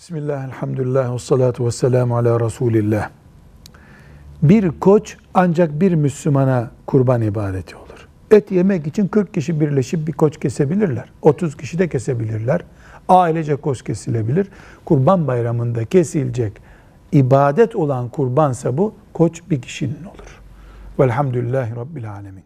Bismillah, elhamdülillah, ve salatu ve selamu ala Resulillah. Bir koç ancak bir Müslümana kurban ibadeti olur. Et yemek için 40 kişi birleşip bir koç kesebilirler. 30 kişi de kesebilirler. Ailece koç kesilebilir. Kurban bayramında kesilecek ibadet olan kurbansa bu koç bir kişinin olur. Velhamdülillahi Rabbil alemin.